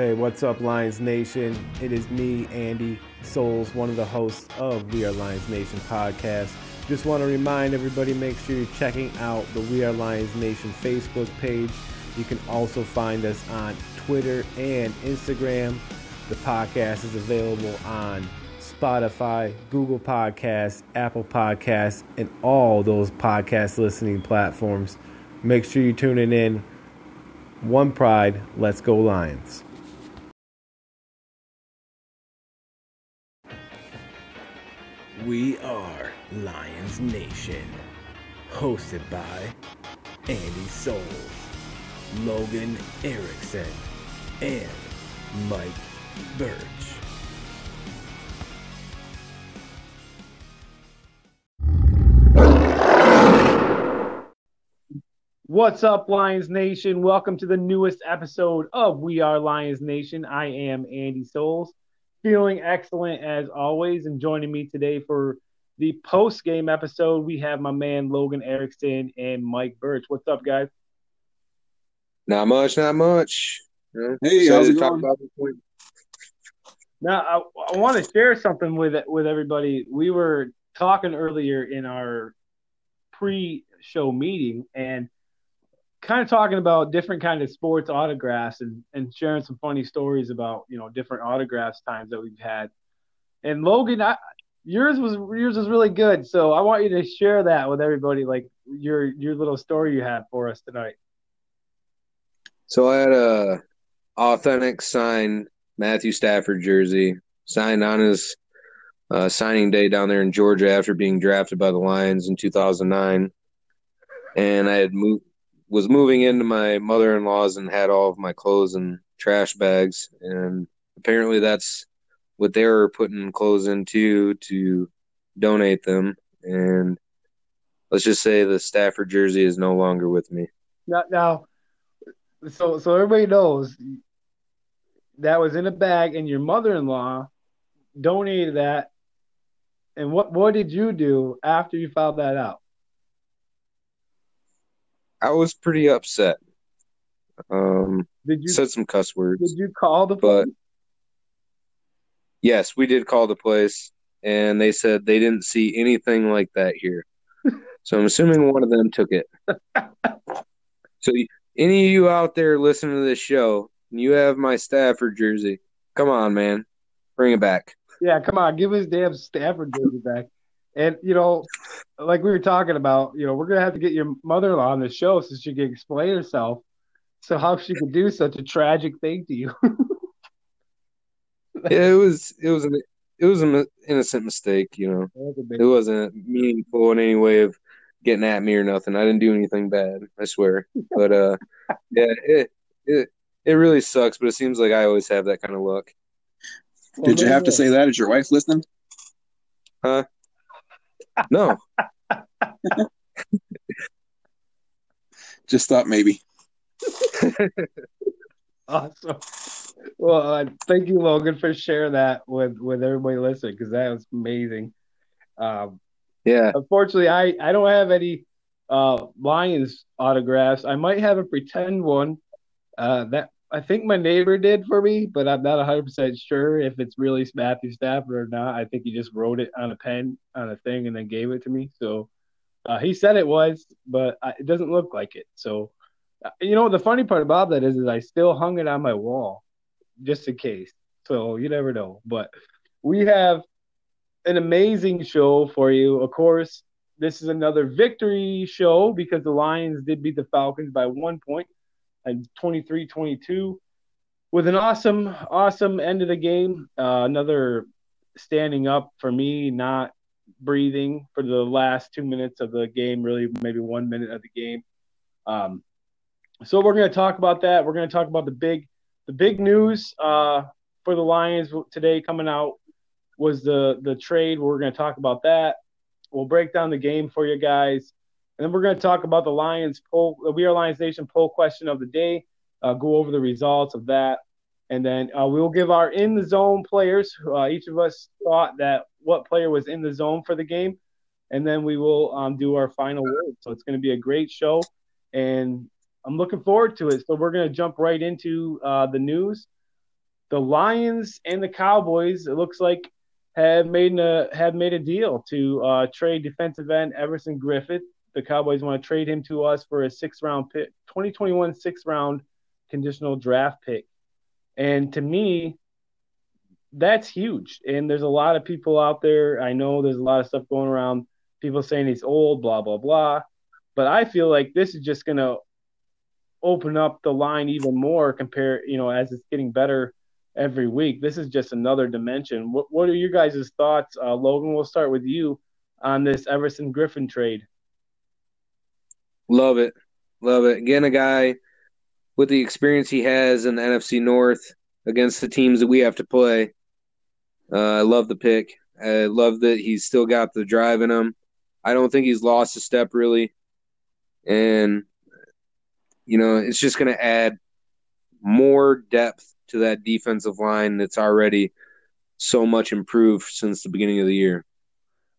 Hey, what's up, Lions Nation? It is me, Andy Souls, one of the hosts of We Are Lions Nation podcast. Just want to remind everybody make sure you're checking out the We Are Lions Nation Facebook page. You can also find us on Twitter and Instagram. The podcast is available on Spotify, Google Podcasts, Apple Podcasts, and all those podcast listening platforms. Make sure you're tuning in. One Pride, let's go Lions. We are Lions Nation, hosted by Andy Souls, Logan Erickson, and Mike Birch. What's up, Lions Nation? Welcome to the newest episode of We Are Lions Nation. I am Andy Souls, feeling excellent as always, and joining me today for the post game episode, we have my man Logan Erickson and Mike Birch. What's up, guys? Not much, not much. Hey, how's it going? Now, I, I want to share something with with everybody. We were talking earlier in our pre-show meeting, and kind of talking about different kind of sports autographs and, and sharing some funny stories about you know different autographs times that we've had. And Logan, I, yours was yours was really good, so I want you to share that with everybody, like your your little story you had for us tonight. So I had a authentic signed Matthew Stafford jersey signed on his uh, signing day down there in Georgia after being drafted by the Lions in 2009, and I had moved was moving into my mother in law's and had all of my clothes in trash bags. And apparently that's what they were putting clothes into to donate them. And let's just say the Stafford jersey is no longer with me. Now, now so so everybody knows that was in a bag, and your mother in law donated that. And what what did you do after you found that out? I was pretty upset. Um, did you said some cuss words? Did you call the but yes, we did call the place, and they said they didn't see anything like that here. so I'm assuming one of them took it. so any of you out there listening to this show, you have my Stafford jersey. Come on, man, bring it back. Yeah, come on, give his damn Stafford jersey back. And you know, like we were talking about, you know, we're gonna have to get your mother-in-law on the show so she can explain herself, so how she could do such a tragic thing to you. yeah, it was it was an it was an innocent mistake, you know. It wasn't meaningful in any way of getting at me or nothing. I didn't do anything bad, I swear. But uh, yeah, it it it really sucks. But it seems like I always have that kind of luck. Did you have to say that? Is your wife listening? Huh? No. Just thought maybe. awesome. Well, uh, thank you, Logan, for sharing that with with everybody listening because that was amazing. Um, yeah. Unfortunately, I I don't have any uh, Lions autographs. I might have a pretend one. Uh, that I think my neighbor did for me, but I'm not 100% sure if it's really Matthew Stafford or not. I think he just wrote it on a pen, on a thing, and then gave it to me. So uh, he said it was, but I, it doesn't look like it. So, uh, you know, the funny part about that is, is I still hung it on my wall just in case. So you never know. But we have an amazing show for you. Of course, this is another victory show because the Lions did beat the Falcons by one point and 23-22 with an awesome, awesome end of the game. Uh, another standing up for me, not breathing for the last two minutes of the game, really maybe one minute of the game. Um, so we're going to talk about that. We're going to talk about the big, the big news uh, for the Lions today coming out was the the trade. We're going to talk about that. We'll break down the game for you guys. And then we're going to talk about the Lions poll, the We Are Lions Nation poll question of the day, uh, go over the results of that. And then uh, we'll give our in the zone players. Uh, each of us thought that what player was in the zone for the game. And then we will um, do our final word. So it's going to be a great show. And I'm looking forward to it. So we're going to jump right into uh, the news. the Lions and the Cowboys, it looks like, have made a have made a deal to uh, trade defensive end Everson Griffen. The Cowboys want to trade him to us for a six round pick, 2021 six round conditional draft pick. And to me, that's huge. And there's a lot of people out there. I know there's a lot of stuff going around. People saying he's old, blah blah blah. But I feel like this is just going to open up the line even more. Compare, you know, as it's getting better every week. This is just another dimension. What What are your guys' thoughts, uh, Logan? We'll start with you on this Everson Griffen trade. Love it, love it. Again, a guy with the experience he has in the NFC North against the teams that we have to play. Uh, I love the pick. I love that he's still got the drive in him. I don't think he's lost a step really, and you know it's just going to add more depth to that defensive line that's already so much improved since the beginning of the year.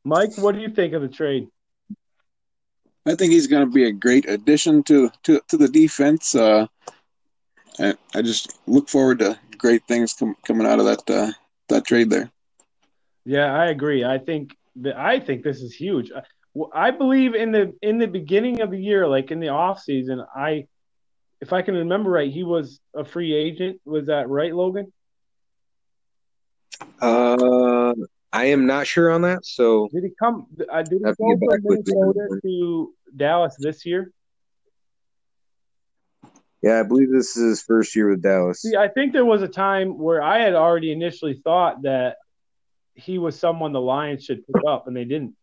Mike, what do you think of the trade? I think he's going to be a great addition to to, to the defense. Uh, I, I just look forward to great things com- coming out of that uh, that trade there. Yeah, I agree. I think that I think this is huge. I believe in the in the beginning of the year, like in the off season, I if I can remember right, he was a free agent. Was that right, Logan? Uh, I am not sure on that. So did he come? Uh, did he go from Minnesota to Dallas this year? Yeah, I believe this is his first year with Dallas. See, I think there was a time where I had already initially thought that he was someone the Lions should pick up, and they didn't.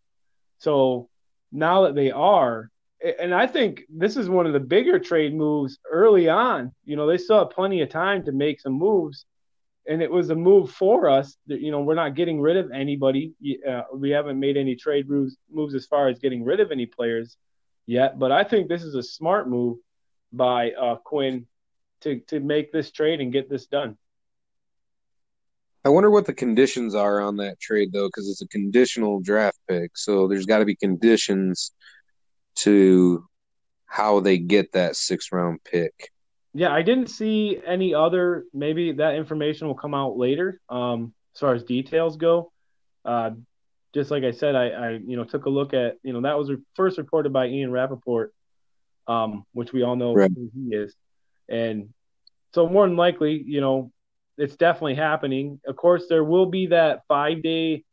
So now that they are, and I think this is one of the bigger trade moves early on. You know, they still have plenty of time to make some moves, and it was a move for us. That, you know, we're not getting rid of anybody. Uh, we haven't made any trade moves moves as far as getting rid of any players yet. But I think this is a smart move by uh, Quinn to to make this trade and get this done. I wonder what the conditions are on that trade though, because it's a conditional draft pick. So there's got to be conditions to how they get that six round pick. Yeah, I didn't see any other. Maybe that information will come out later. Um, as far as details go, uh, just like I said, I, I you know took a look at you know that was first reported by Ian Rapoport, um, which we all know right. who he is, and so more than likely, you know, it's definitely happening. Of course, there will be that five day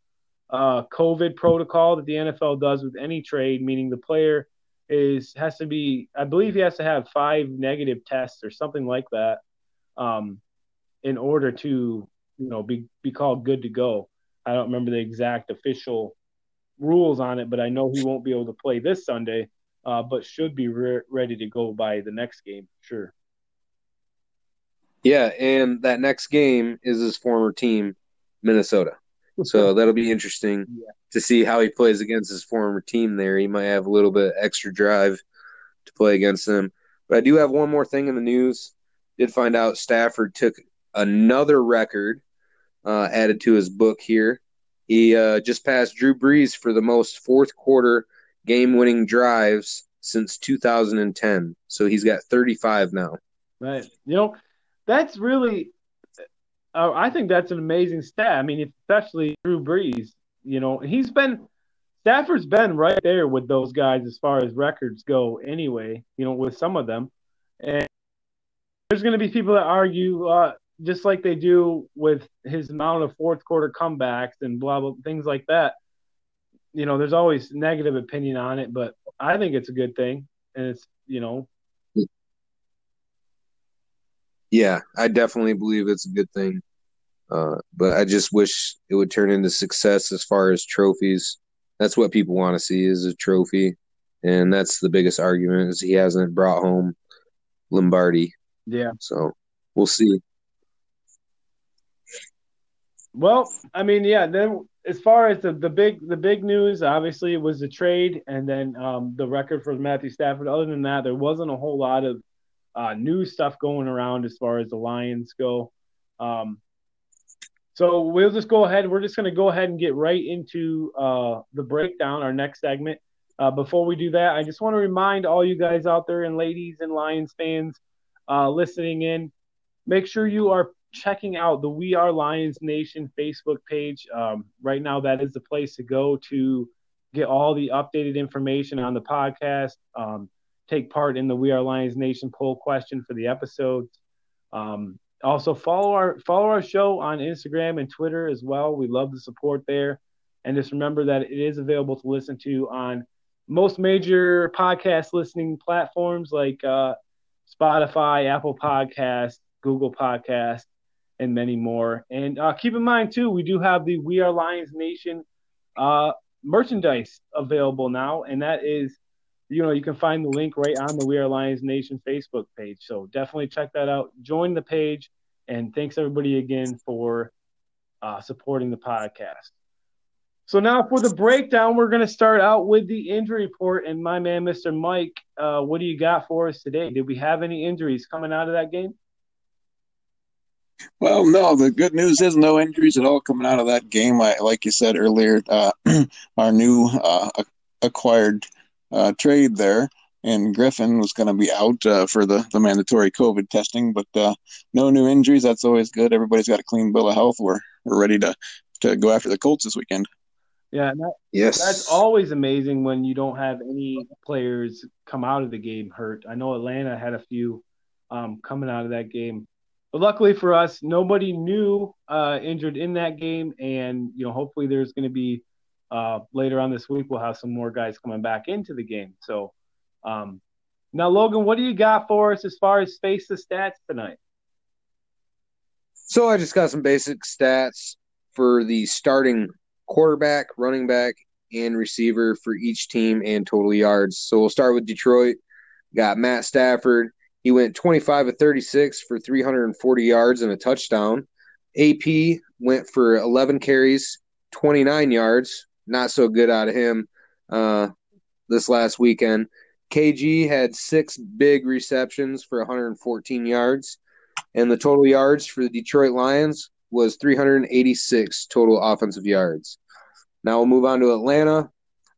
uh, COVID protocol that the NFL does with any trade, meaning the player is has to be, I believe, he has to have five negative tests or something like that, um, in order to you know be be called good to go. I don't remember the exact official rules on it, but I know he won't be able to play this Sunday, uh, but should be re- ready to go by the next game, sure. Yeah, and that next game is his former team, Minnesota. So that'll be interesting yeah. to see how he plays against his former team there. He might have a little bit extra drive to play against them. But I do have one more thing in the news. Did find out Stafford took another record uh, added to his book here. He uh, just passed Drew Brees for the most fourth quarter game winning drives since 2010. So he's got 35 now. Right. You know, that's really, uh, I think that's an amazing stat. I mean, especially Drew Brees. You know, he's been Stafford's been right there with those guys as far as records go. Anyway, you know, with some of them, and there's going to be people that argue, uh, just like they do with his amount of fourth quarter comebacks and blah blah things like that. You know, there's always negative opinion on it, but I think it's a good thing, and it's you know yeah, I definitely believe it's a good thing. Uh, but I just wish it would turn into success as far as trophies. That's what people want to see is a trophy, and that's the biggest argument is he hasn't brought home Lombardi. Yeah. So we'll see. Well, I mean, yeah. Then as far as the, the big the big news, obviously it was the trade, and then um, the record for Matthew Stafford. Other than that, there wasn't a whole lot of uh, new stuff going around as far as the Lions go. Um, so we'll just go ahead. We're just going to go ahead and get right into uh, the breakdown, our next segment. Uh, before we do that, I just want to remind all you guys out there and ladies and Lions fans uh, listening in, make sure you are checking out the We Are Lions Nation Facebook page. Um, right now, that is the place to go to get all the updated information on the podcast. Um, take part in the We Are Lions Nation poll question for the episodes. Um, also follow our follow our show on Instagram and Twitter as well. We love the support there. And just remember that it is available to listen to on most major podcast listening platforms like uh, Spotify, Apple Podcast, Google Podcast, and many more. And uh, keep in mind too, we do have the We Are Lions Nation uh, merchandise available now, and that is, you know, you can find the link right on the We Are Lions Nation Facebook page. So definitely check that out. Join the page, and thanks everybody again for uh, supporting the podcast. So now for the breakdown, we're going to start out with the injury report. And my man, Mr. Mike, uh, what do you got for us today? Did we have any injuries coming out of that game? Well, no. The good news is no injuries at all coming out of that game. I, like you said earlier, uh, our new uh, acquired uh, trade there, and Griffen was going to be out uh, for the, the mandatory COVID testing, but uh, no new injuries. That's always good. Everybody's got a clean bill of health. We're we're ready to to go after the Colts this weekend. Yeah, that, Yes. that's always amazing when you don't have any players come out of the game hurt. I know Atlanta had a few um, coming out of that game, but luckily for us, nobody new uh, injured in that game, and you know hopefully there's going to be uh, later on this week we'll have some more guys coming back into the game. So um, now, Logan, what do you got for us as far as face the stats tonight? So I just got some basic stats for the starting quarterback, running back, and receiver for each team and total yards. So we'll start with Detroit. Got Matt Stafford. He went 25 of 36 for 340 yards and a touchdown. AP went for 11 carries, 29 yards. Not so good out of him uh, this last weekend. KG had six big receptions for 114 yards. And the total yards for the Detroit Lions was 386 total offensive yards. Now we'll move on to Atlanta.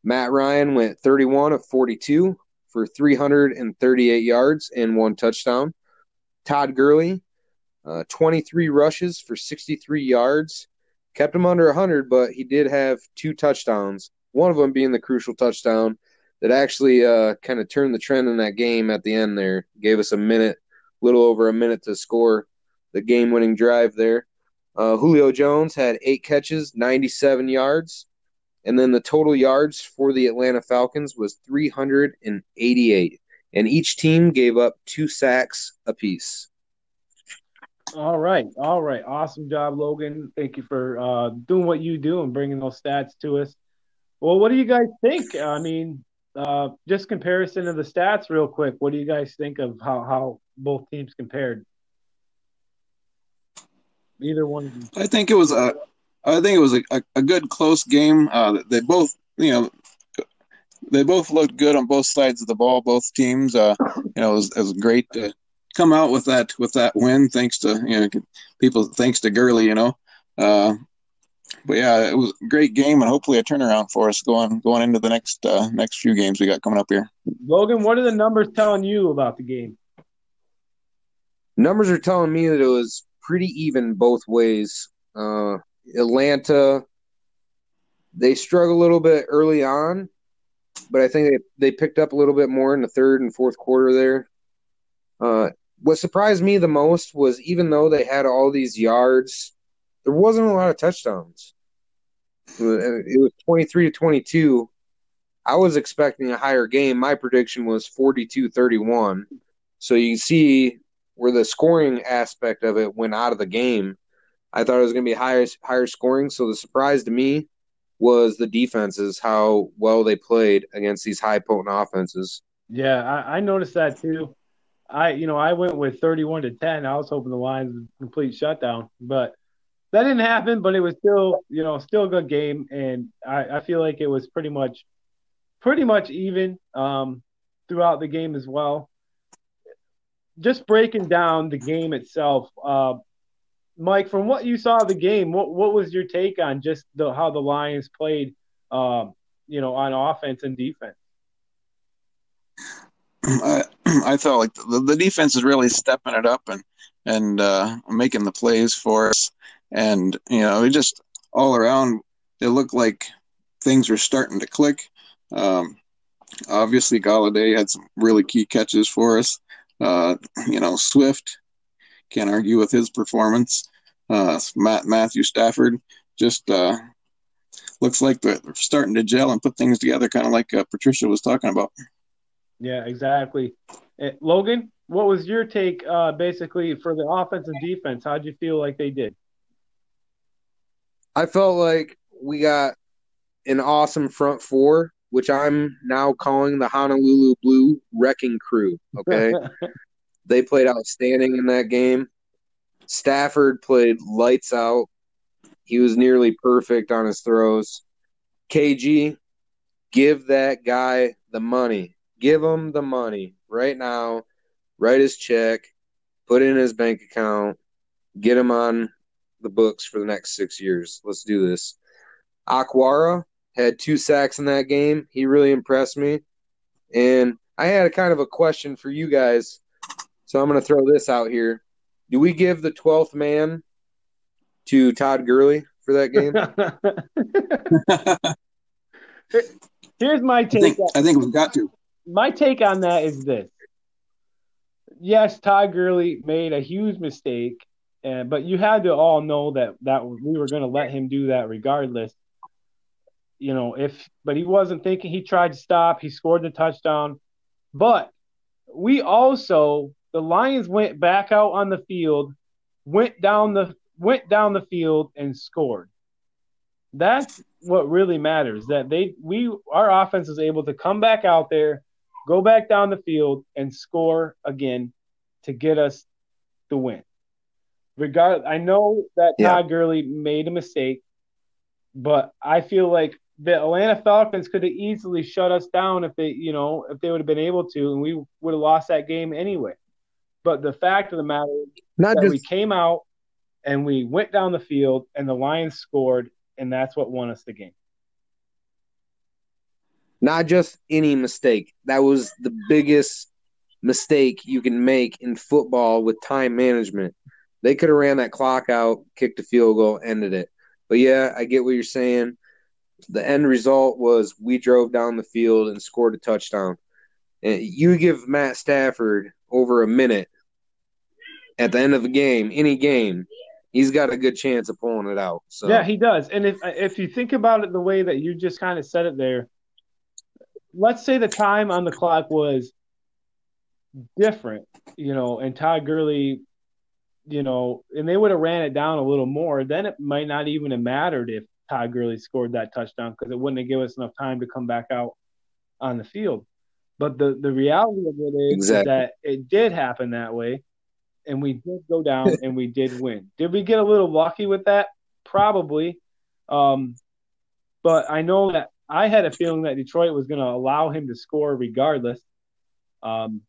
Matt Ryan went 31 of 42 for 338 yards and one touchdown. Todd Gurley, uh, 23 rushes for 63 yards. Kept him under 100, but he did have two touchdowns, one of them being the crucial touchdown that actually uh, kind of turned the trend in that game at the end there. Gave us a minute, little over a minute to score the game winning drive there. Uh, Julio Jones had eight catches, 97 yards. And then the total yards for the Atlanta Falcons was 388. And each team gave up two sacks apiece. All right, all right, awesome job, Logan. Thank you for uh, doing what you do and bringing those stats to us. Well, what do you guys think? I mean, uh, just comparison of the stats, real quick. What do you guys think of how how both teams compared? Either one. I think it was a, I think it was a, a, a good close game. Uh, they both, you know, they both looked good on both sides of the ball. Both teams, uh, you know, it was, it was great to come out with that with that win. Thanks to you know people, thanks to Gurley, you know. Uh, but yeah, it was a great game, and hopefully a turnaround for us going going into the next uh, next few games we got coming up here. Logan, what are the numbers telling you about the game? Numbers are telling me that it was pretty even both ways. Uh, Atlanta, they struggled a little bit early on, but I think they, they picked up a little bit more in the third and fourth quarter there. Uh, what surprised me the most was even though they had all these yards, there wasn't a lot of touchdowns. It was 23 to 22. I was expecting a higher game. My prediction was 42 31. So you see where the scoring aspect of it went out of the game. I thought it was going to be higher higher scoring. So the surprise to me was the defenses, how well they played against these high potent offenses. Yeah, I, I noticed that too. I you know I went with 31 to 10. I was hoping the Lions would complete shutdown, but that didn't happen. But it was still you know still a good game, and I, I feel like it was pretty much pretty much even um, throughout the game as well. Just breaking down the game itself, uh, Mike. From what you saw of the game, what what was your take on just the how the Lions played, um, you know, on offense and defense? I felt like the, the defense is really stepping it up, and and uh, making the plays for us. And you know, it just all around, it looked like things were starting to click. Um, obviously, Golladay had some really key catches for us. Uh, you know, Swift can't argue with his performance. Uh, Matt Matthew Stafford just uh, looks like they're starting to gel and put things together, kind of like uh, Patricia was talking about. Yeah, exactly. Uh, Logan, what was your take uh, basically for the offense and defense? How'd you feel like they did? I felt like we got an awesome front four, which I'm now calling the Honolulu Blue Wrecking Crew. Okay. they played outstanding in that game. Stafford played lights out. He was nearly perfect on his throws. KG, give that guy the money. Give him the money right now. Write his check, put it in his bank account, get him on the books for the next six years. Let's do this. Okwara had two sacks in that game. He really impressed me. And I had a kind of a question for you guys. So I'm going to throw this out here. Do we give the 12th man to Todd Gurley for that game? Here's my take. I think, I think we've got to. My take on that is this. Yes, Todd Gurley made a huge mistake, and but you had to all know that that we were going to let him do that regardless. You know, if but he wasn't thinking. He tried to stop. He scored the touchdown, but we also the Lions went back out on the field, went down the went down the field and scored. That's what really matters. That they we our offense is able to come back out there, go back down the field and score again to get us the win. Regard I know that yeah. Todd Gurley made a mistake, but I feel like the Atlanta Falcons could have easily shut us down if they, you know, if they would have been able to, and we would have lost that game anyway. But the fact of the matter is Not that just... we came out and we went down the field and the Lions scored, and that's what won us the game. Not just any mistake. That was the biggest mistake you can make in football with time management. They could have ran that clock out, kicked a field goal, ended it. But yeah, I get what you're saying. The end result was we drove down the field and scored a touchdown. And you give Matt Stafford over a minute at the end of the game, any game, he's got a good chance of pulling it out. So yeah, he does. And if if you think about it the way that you just kind of said it there, let's say the time on the clock was different, you know, and Todd Gurley, you know, and they would have ran it down a little more, then it might not even have mattered if Todd Gurley scored that touchdown because it wouldn't have given us enough time to come back out on the field. But the the reality of it is, exactly. that it did happen that way and we did go down and we did win. Did we get a little lucky with that? Probably. Um, but I know that I had a feeling that Detroit was going to allow him to score regardless. Um,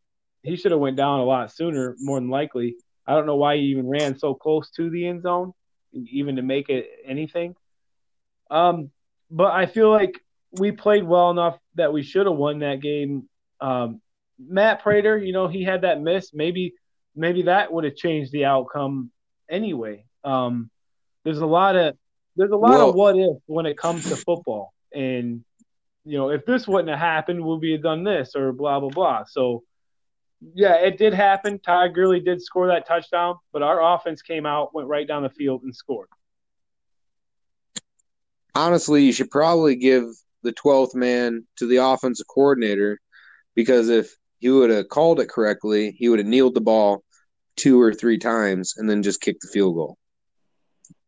he should have went down a lot sooner, more than likely. I don't know why he even ran so close to the end zone, even to make it anything. Um, but I feel like we played well enough that we should have won that game. Um, Matt Prater, you know, he had that miss. Maybe maybe that would have changed the outcome anyway. Um, there's a lot of there's a lot of what if when it comes to football, and you know if this wouldn't have happened, would we have done this or blah blah blah. So yeah, it did happen. Ty Gurley did score that touchdown, but our offense came out, went right down the field, and scored. Honestly, you should probably give the 12th man to the offensive coordinator because if he would have called it correctly, he would have kneeled the ball two or three times and then just kick the field goal.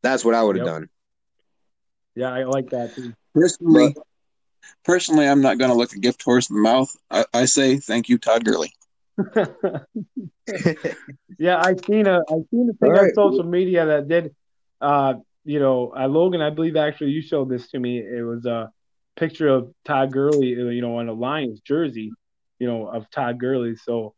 That's what I would have yep. done. Yeah, I like that too. Personally, but, personally, I'm not going to look a gift horse in the mouth. I, I say thank you, Todd Gurley. yeah, I seen a I seen a thing right. on social media that did, uh, you know, uh, Logan. I believe actually you showed this to me. It was a picture of Todd Gurley, uh, you know, on a Lions jersey, you know, of Todd Gurley. So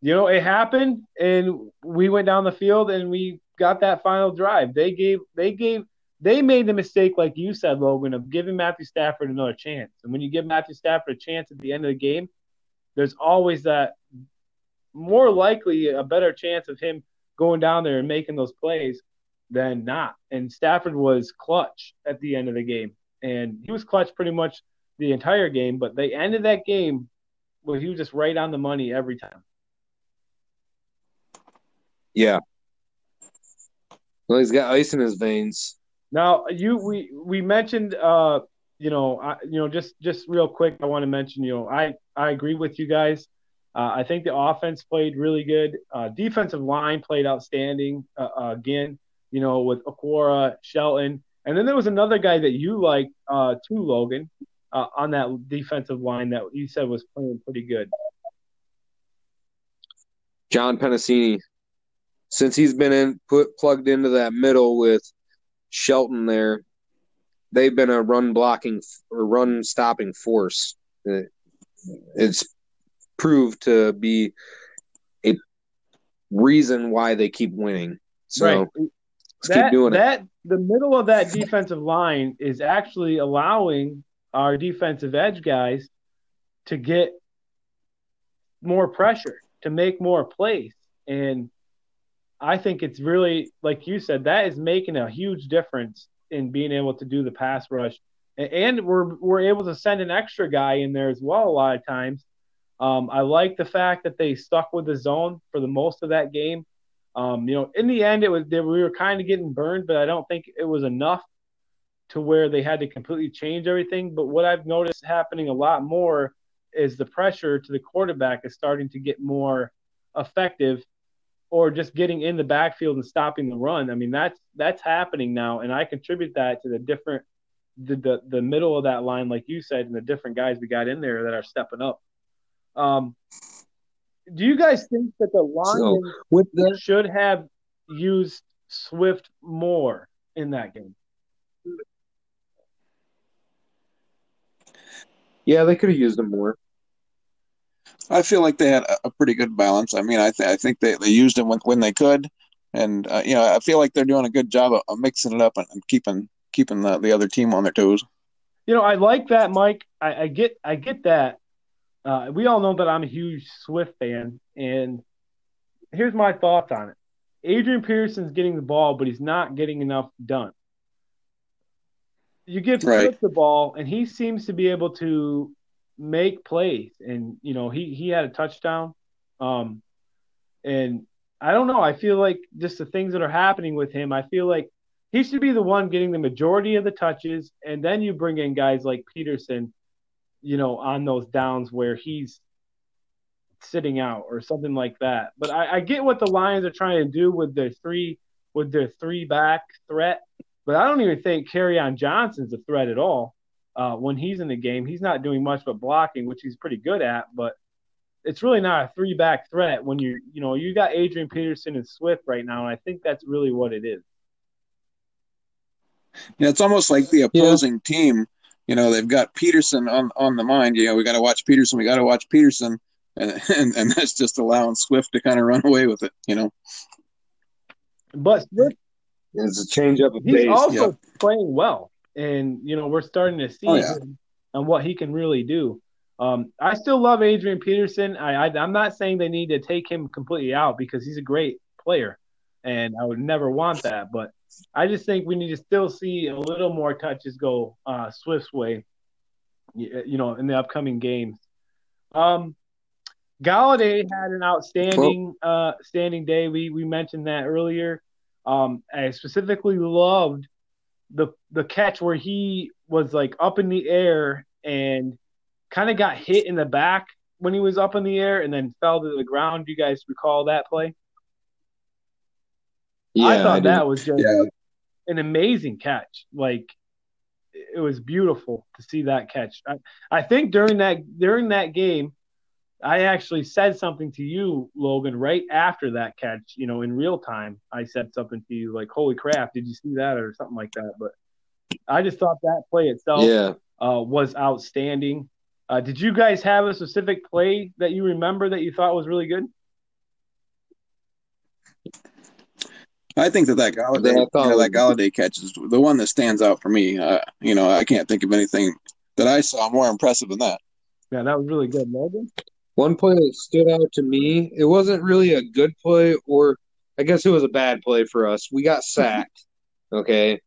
you know, it happened, and we went down the field and we got that final drive. They gave, they gave, they made the mistake, like you said, Logan, of giving Matthew Stafford another chance. And when you give Matthew Stafford a chance at the end of the game, there's always that more likely a better chance of him going down there and making those plays than not. And Stafford was clutch at the end of the game, and he was clutch pretty much the entire game. But they ended that game where he was just right on the money every time. Yeah. Well, he's got ice in his veins. Now, you we we mentioned uh you know, I, you know, just just real quick, I want to mention, you know, I I agree with you guys. Uh, I think the offense played really good. Uh, defensive line played outstanding uh, again. You know, with Okwara Shelton, and then there was another guy that you liked uh, too, Logan, uh, on that defensive line that you said was playing pretty good. John Penisini, since he's been in put plugged into that middle with Shelton there, they've been a run blocking or run stopping force. It's proved to be a reason why they keep winning. So right. let's that, keep doing that. The middle of that defensive line is actually allowing our defensive edge guys to get more pressure, to make more plays. And I think it's really, like you said, that is making a huge difference in being able to do the pass rush. And we're we're able to send an extra guy in there as well a lot of times. Um, I like the fact that they stuck with the zone for the most of that game. Um, you know, in the end, it was they, we were kind of getting burned, but I don't think it was enough to where they had to completely change everything. But what I've noticed happening a lot more is the pressure to the quarterback is starting to get more effective or just getting in the backfield and stopping the run. I mean, that's that's happening now, and I contribute that to the different the the, the middle of that line, like you said, and the different guys we got in there that are stepping up. Um, do you guys think that the Lions so with the- should have used Swift more in that game? Yeah, they could have used him more. I feel like they had a, pretty good balance. I mean, I, th- I think they, they used him when, when they could, and uh, you know, I feel like they're doing a good job of, of mixing it up and, and, keeping keeping the, the other team on their toes. You know, I like that, Mike. I, I get I get that. Uh, we all know that I'm a huge Swift fan, and here's my thoughts on it. Adrian Peterson's getting the ball, but he's not getting enough done. You give right. Swift the ball, and he seems to be able to make plays, and you know he he had a touchdown, um, and I don't know. I feel like just the things that are happening with him. I feel like he should be the one getting the majority of the touches, and then you bring in guys like Peterson, you know, on those downs where he's sitting out or something like that. But I, I get what the Lions are trying to do with their three with their three back threat, but I don't even think Kerryon Johnson's a threat at all uh, when he's in the game. He's not doing much but blocking, which he's pretty good at, but it's really not a three back threat when you you know you got Adrian Peterson and Swift right now, and I think that's really what it is. Yeah, it's almost like the opposing yeah. team. You know, they've got Peterson on on the mind. You know, we got to watch Peterson. We got to watch Peterson, and, and and that's just allowing Swift to kind of run away with it. You know. But Swift, it's a change up of he's pace. also playing well and you know we're starting to see oh, yeah. and what he can really do. Um, I still love Adrian Peterson. I, I am not saying they need to take him completely out because he's a great player, and I would never want that. But I just think we need to still see a little more touches go uh, Swift's way, you know, in the upcoming games. Um, Golladay had an outstanding uh, standing day. We we mentioned that earlier. Um, I specifically loved the the catch where he was like up in the air and kind of got hit in the back when he was up in the air and then fell to the ground. Do you guys recall that play? Yeah, I thought I that was just yeah. an amazing catch. Like it was beautiful to see that catch. I, I think during that during that game, I actually said something to you, Logan, right after that catch. You know, in real time, I said something to you like, "Holy crap! Did you see that?" or something like that. But I just thought that play itself yeah. uh, was outstanding. Uh, did you guys have a specific play that you remember that you thought was really good? I think that that Golladay, you know, that Golladay catch is the one that stands out for me. Uh, you know, I can't think of anything that I saw more impressive than that. Yeah, that was really good, Logan. One play that stood out to me, it wasn't really a good play or I guess it was a bad play for us. We got sacked. Okay.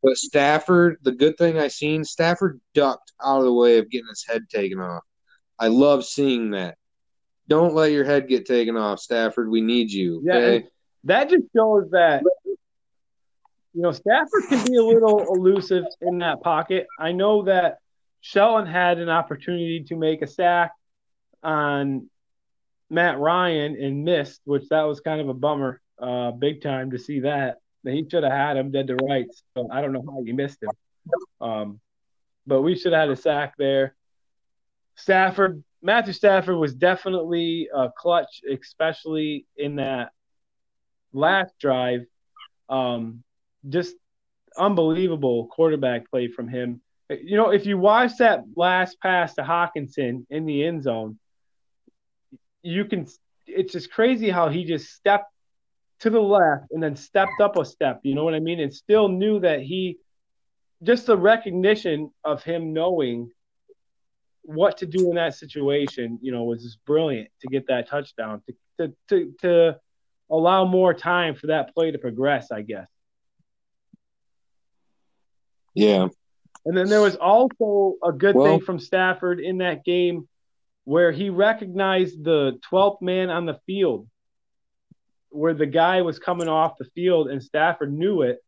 But Stafford, the good thing I seen, Stafford ducked out of the way of getting his head taken off. I love seeing that. Don't let your head get taken off, Stafford. We need you. Yeah, Okay. that just shows that you know Stafford can be a little elusive in that pocket. I know that Shelton had an opportunity to make a sack on Matt Ryan and missed, which that was kind of a bummer, uh, big time to see that. He should have had him dead to rights. So I don't know how you missed him. Um, but we should have had a sack there. Stafford, Matthew Stafford was definitely a clutch, especially in that last drive. Um, just unbelievable quarterback play from him. You know, if you watch that last pass to Hockenson in the end zone, you can. It's just crazy how he just stepped to the left and then stepped up a step. You know what I mean? And still knew that he, just the recognition of him knowing what to do in that situation, you know, was just brilliant to get that touchdown to to to, to allow more time for that play to progress, I guess. Yeah. And then there was also a good Well- thing from Stafford in that game where he recognized the 12th man on the field, where the guy was coming off the field and Stafford knew it.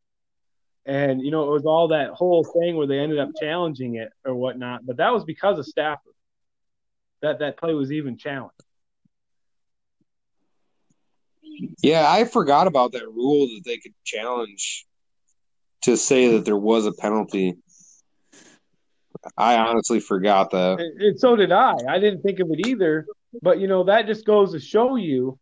And, you know, it was all that whole thing where they ended up challenging it or whatnot. But that was because of Stafford. That that play was even challenged. Yeah, I forgot about that rule that they could challenge to say that there was a penalty. I honestly forgot that. And, so did I. I didn't think of it either. But you know, that just goes to show you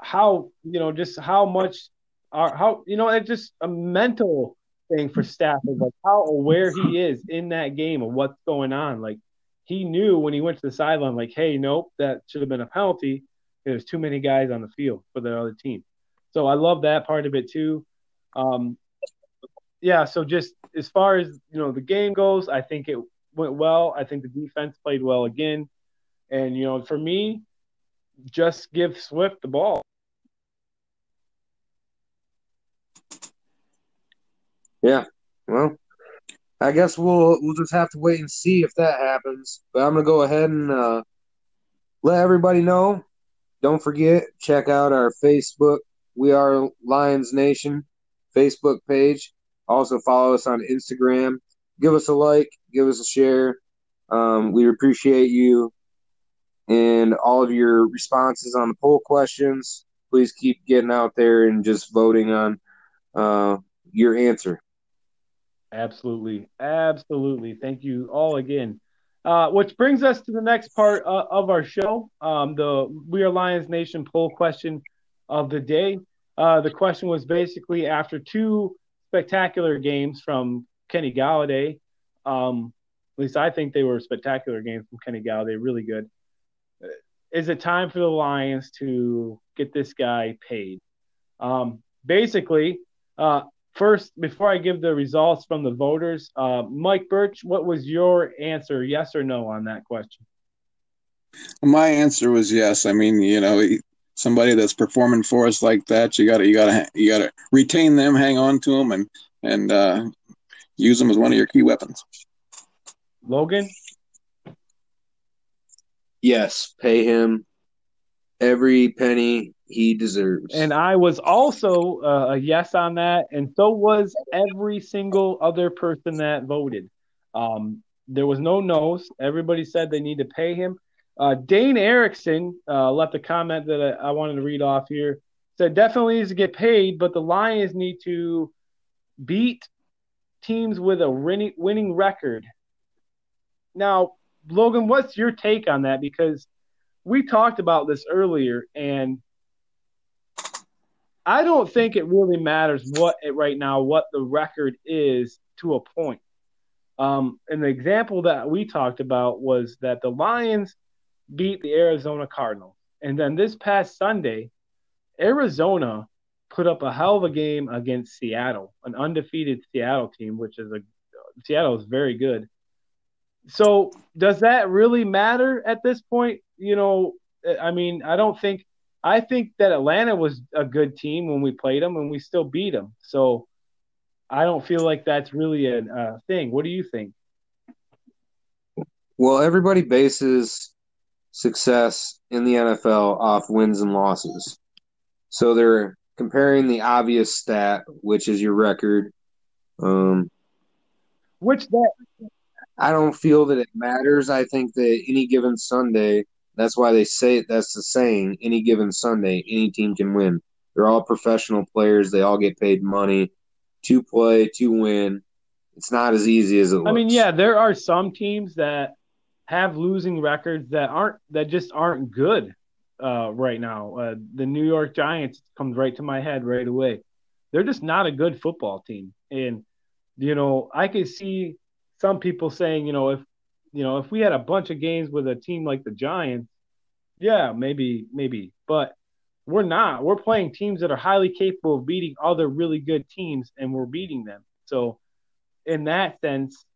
how you know just how much how you know it's just a mental thing for Stafford, like how aware he is in that game of what's going on. Like he knew when he went to the sideline, like, hey, nope, that should have been a penalty. There's too many guys on the field for the other team. So I love that part of it too. Um, yeah, so just as far as you know the game goes, I think it went well. I think the defense played well again. And you know, for me, just give Swift the ball. Yeah, well, I guess we'll we'll just have to wait and see if that happens. But I'm gonna go ahead and uh, let everybody know. Don't forget, check out our Facebook. We are Lions Nation Facebook page. Also follow us on Instagram. Give us a like. Give us a share. Um, we appreciate you and all of your responses on the poll questions. Please keep getting out there and just voting on uh, your answer. Absolutely, absolutely. Thank you all again. Uh, which brings us to the next part uh, of our show, um, the We Are Lions Nation poll question of the day. Uh, the question was basically after two spectacular games from Kenny Golladay. Um, at least I think they were spectacular games from Kenny Golladay, really good. Is it time for the Lions to get this guy paid? Um, basically, uh, first, before I give the results from the voters, uh, Mike Birch, what was your answer, yes or no, on that question? My answer was yes. I mean, you know, somebody that's performing for us like that, you got to you got to you got to retain them, hang on to them, and and uh, use them as one of your key weapons. Logan? Yes, pay him every penny he deserves. And I was also uh, a yes on that, and so was every single other person that voted. Um, there was no no's. Everybody said they need to pay him. Uh, Dane Erickson uh, left a comment that I, I wanted to read off here. Said definitely needs to get paid, but the Lions need to beat teams with a winning, winning record. Now, Logan, what's your take on that? Because we talked about this earlier, and I don't think it really matters what it right now what the record is to a point. Um, and the example that we talked about was that the Lions beat the Arizona Cardinals, and then this past Sunday, Arizona put up a hell of a game against Seattle, an undefeated Seattle team, which is a Seattle is very good. So does that really matter at this point? You know, I mean, I don't think I think that Atlanta was a good team when we played them, and we still beat them. So I don't feel like that's really a, a thing. What do you think? Well, everybody bases success in the NFL off wins and losses. So they're comparing the obvious stat, which is your record. Um, which that I don't feel that it matters. I think that any given Sunday, that's why they say it. That's the saying. Any given Sunday, any team can win. They're all professional players. They all get paid money to play to win. It's not as easy as it looks. I mean, yeah, there are some teams that have losing records that aren't that just aren't good uh, right now. Uh, the New York Giants comes right to my head right away. They're just not a good football team, and you know I can see some people saying, you know, if you know if we had a bunch of games with a team like the Giants, yeah, maybe maybe, but we're not. We're playing teams that are highly capable of beating other really good teams, and we're beating them. So, in that sense,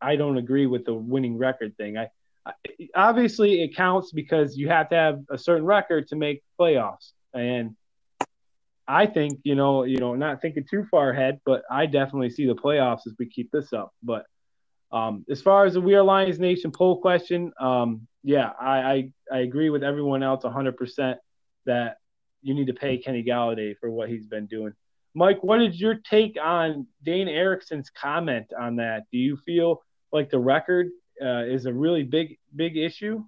I don't agree with the winning record thing. I, I obviously it counts because you have to have a certain record to make playoffs, and I think you know you know not thinking too far ahead, but I definitely see the playoffs as we keep this up. But um, as far as the We Are Lions Nation poll question, um, yeah, I, I, I agree with everyone else 100 percent that you need to pay Kenny Golladay for what he's been doing. Mike, what is your take on Dane Erickson's comment on that? Do you feel like the record uh, is a really big big issue?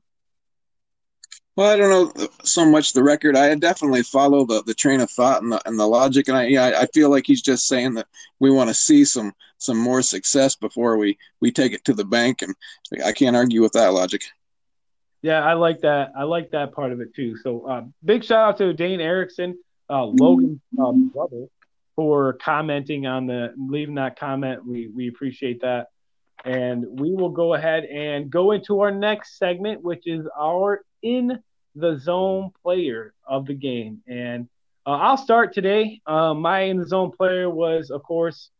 Well, I don't know so much the record. I definitely follow the, the train of thought and the, and the logic, and I yeah, I feel like he's just saying that we want to see some some more success before we we take it to the bank, and I can't argue with that logic. Yeah, I like that. I like that part of it too. So, uh, big shout out to Dane Erickson, uh, Logan's um, brother, for commenting on the leaving that comment. We we appreciate that. And we will go ahead and go into our next segment, which is our in the zone player of the game. And uh, I'll start today. Uh, my in the zone player was, of course,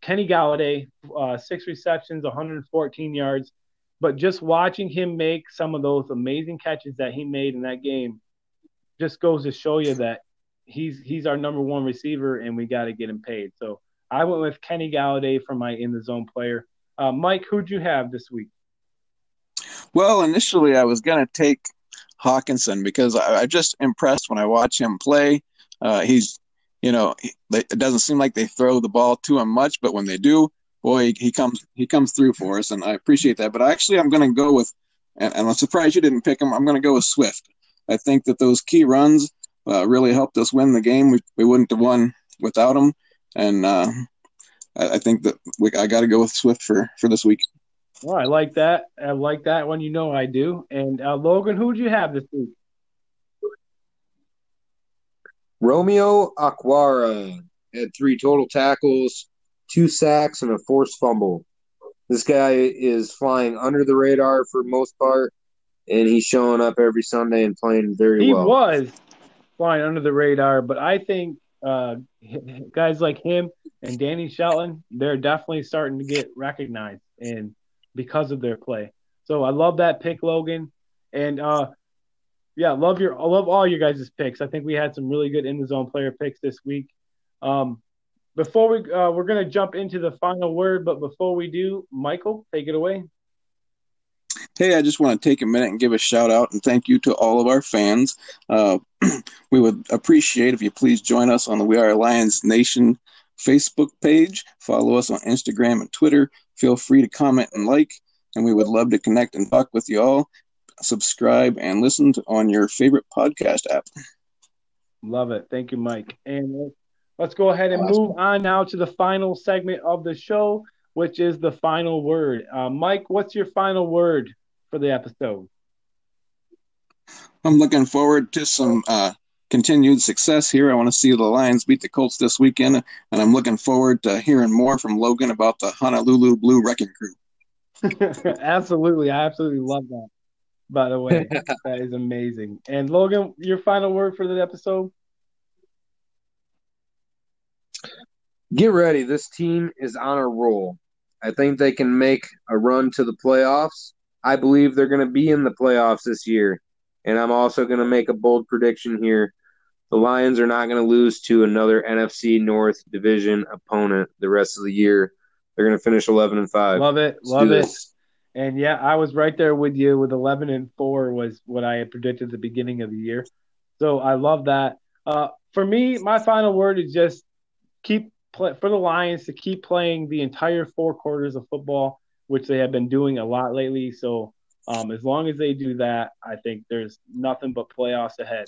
Kenny Golladay, uh, six receptions, 114 yards. But just watching him make some of those amazing catches that he made in that game just goes to show you that he's he's our number one receiver and we got to get him paid. So I went with Kenny Golladay for my in the zone player. Uh, Mike, who'd you have this week? Well, initially I was going to take Hockenson because I, am just impressed when I watch him play. Uh, he's, you know, it doesn't seem like they throw the ball to him much, but when they do, boy, he, he comes he comes through for us, and I appreciate that. But actually, I'm going to go with, and, and, I'm surprised you didn't pick him. I'm going to go with Swift. I think that those key runs uh, really helped us win the game. We, we wouldn't have won without him, and uh, I, I think that we, I got to go with Swift for for this week. Well, I like that. I like that one. You know I do. And uh, Logan, who would you have this week? Romeo Okwara had three total tackles, two sacks, and a forced fumble. This guy is flying under the radar for most part, and he's showing up every Sunday and playing very he well. He was flying under the radar, but I think uh, guys like him and Danny Shelton, they're definitely starting to get recognized and because of their play. So I love that pick, Logan. And uh, yeah, love your I love all your guys' picks. I think we had some really good in the zone player picks this week. Um, before we uh, we're gonna jump into the final word, but before we do, Michael, take it away. Hey, I just want to take a minute and give a shout out and thank you to all of our fans. Uh, we would appreciate if you please join us on the We Are Lions Nation Facebook page. Follow us on Instagram and Twitter. Feel free to comment and like, and we would love to connect and talk with you all. Subscribe and listen to, on your favorite podcast app. Love it. Thank you, Mike. And let's go ahead and move on now to the final segment of the show, which is the final word. Uh, Mike, what's your final word for the episode? I'm looking forward to some uh, continued success here. I want to see the Lions beat the Colts this weekend, and I'm looking forward to hearing more from Logan about the Honolulu Blue Wrecking Crew. absolutely, I absolutely love that. By the way, that is amazing. And Logan, your final word for the episode? Get ready. This team is on a roll. I think they can make a run to the playoffs. I believe they're going to be in the playoffs this year. And I'm also going to make a bold prediction here. The Lions are not going to lose to another NFC North division opponent the rest of the year. They're going to finish 11 and 5. Love it. Let's love it. this. And yeah, I was right there with you with 11 and 4 was what I had predicted at the beginning of the year. So I love that. Uh, for me, my final word is just keep play, for the Lions to keep playing the entire four quarters of football, which they have been doing a lot lately. So um, as long as they do that, I think there's nothing but playoffs ahead.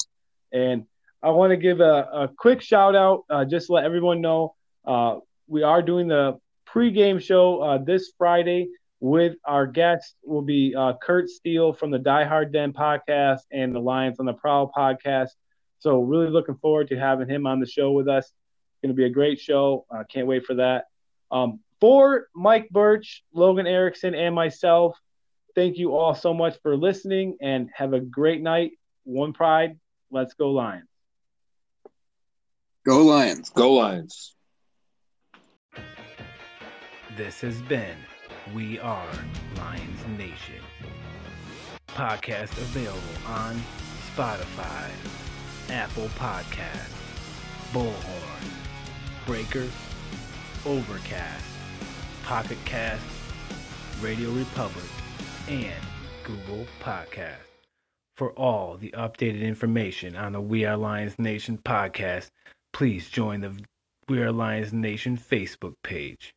And I want to give a, a quick shout out, uh, just to let everyone know uh, we are doing the pregame show uh, this Friday with our guest will be uh, Kurt Steele from the Die Hard Den podcast and the Lions on the Prowl podcast. So really looking forward to having him on the show with us. It's going to be a great show. Uh, can't wait for that. Um, for Mike Birch, Logan Erickson, and myself, thank you all so much for listening and have a great night. One pride. Let's go Lions. Go Lions. Go Lions. This has been We Are Lions Nation. Podcast available on Spotify, Apple Podcasts, Bullhorn, Breaker, Overcast, Pocket Cast, Radio Republic, and Google Podcast. For all the updated information on the We Are Lions Nation podcast, please join the We Are Lions Nation Facebook page.